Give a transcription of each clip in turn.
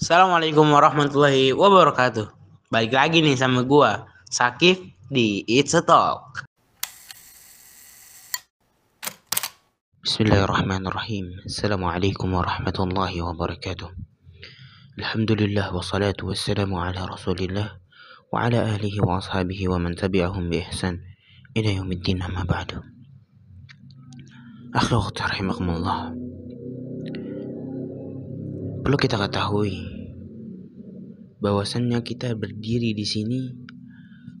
Assalamualaikum warahmatullahi wabarakatuh. Balik lagi nih sama gua, Sakif di It's a Talk. Bismillahirrahmanirrahim. Assalamualaikum warahmatullahi wabarakatuh. Alhamdulillah wassalatu wassalamu ala Rasulillah wa ala alihi wa ashabihi wa man tabi'ahum bi ihsan ila yaumiddin amma ba'du. Akhlaq rahimakumullah. Perlu kita ketahui bahwasannya kita berdiri di sini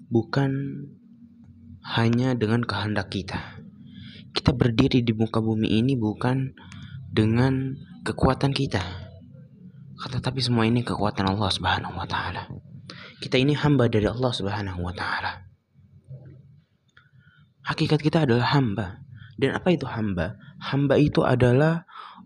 bukan hanya dengan kehendak kita. Kita berdiri di muka bumi ini bukan dengan kekuatan kita. Tetapi semua ini kekuatan Allah Subhanahu wa taala. Kita ini hamba dari Allah Subhanahu wa taala. Hakikat kita adalah hamba. Dan apa itu hamba? Hamba itu adalah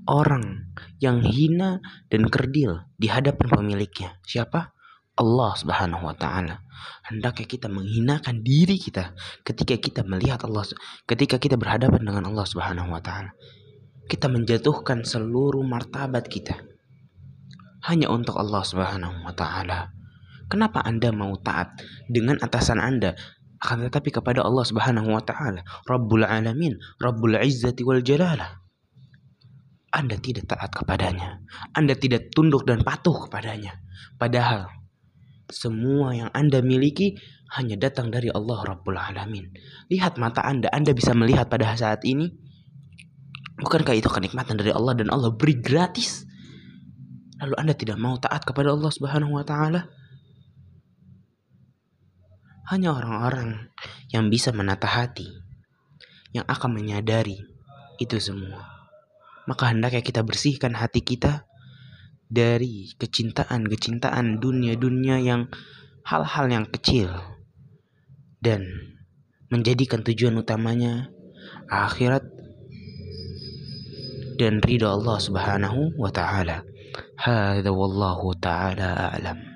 orang yang hina dan kerdil di hadapan pemiliknya. Siapa? Allah Subhanahu wa taala. Hendaknya kita menghinakan diri kita ketika kita melihat Allah ketika kita berhadapan dengan Allah Subhanahu wa taala. Kita menjatuhkan seluruh martabat kita hanya untuk Allah Subhanahu wa taala. Kenapa Anda mau taat dengan atasan Anda akan tetapi kepada Allah Subhanahu wa taala, Rabbul Alamin, Rabbul Izzati wal Jalalah. Anda tidak taat kepadanya. Anda tidak tunduk dan patuh kepadanya. Padahal semua yang Anda miliki hanya datang dari Allah Rabbul Alamin. Lihat mata Anda, Anda bisa melihat pada saat ini. Bukankah itu kenikmatan dari Allah dan Allah beri gratis? Lalu Anda tidak mau taat kepada Allah Subhanahu wa taala? Hanya orang-orang yang bisa menata hati yang akan menyadari itu semua maka hendaknya kita bersihkan hati kita dari kecintaan-kecintaan dunia-dunia yang hal-hal yang kecil dan menjadikan tujuan utamanya akhirat dan ridha Allah Subhanahu wa taala. Hadza wallahu taala a'lam.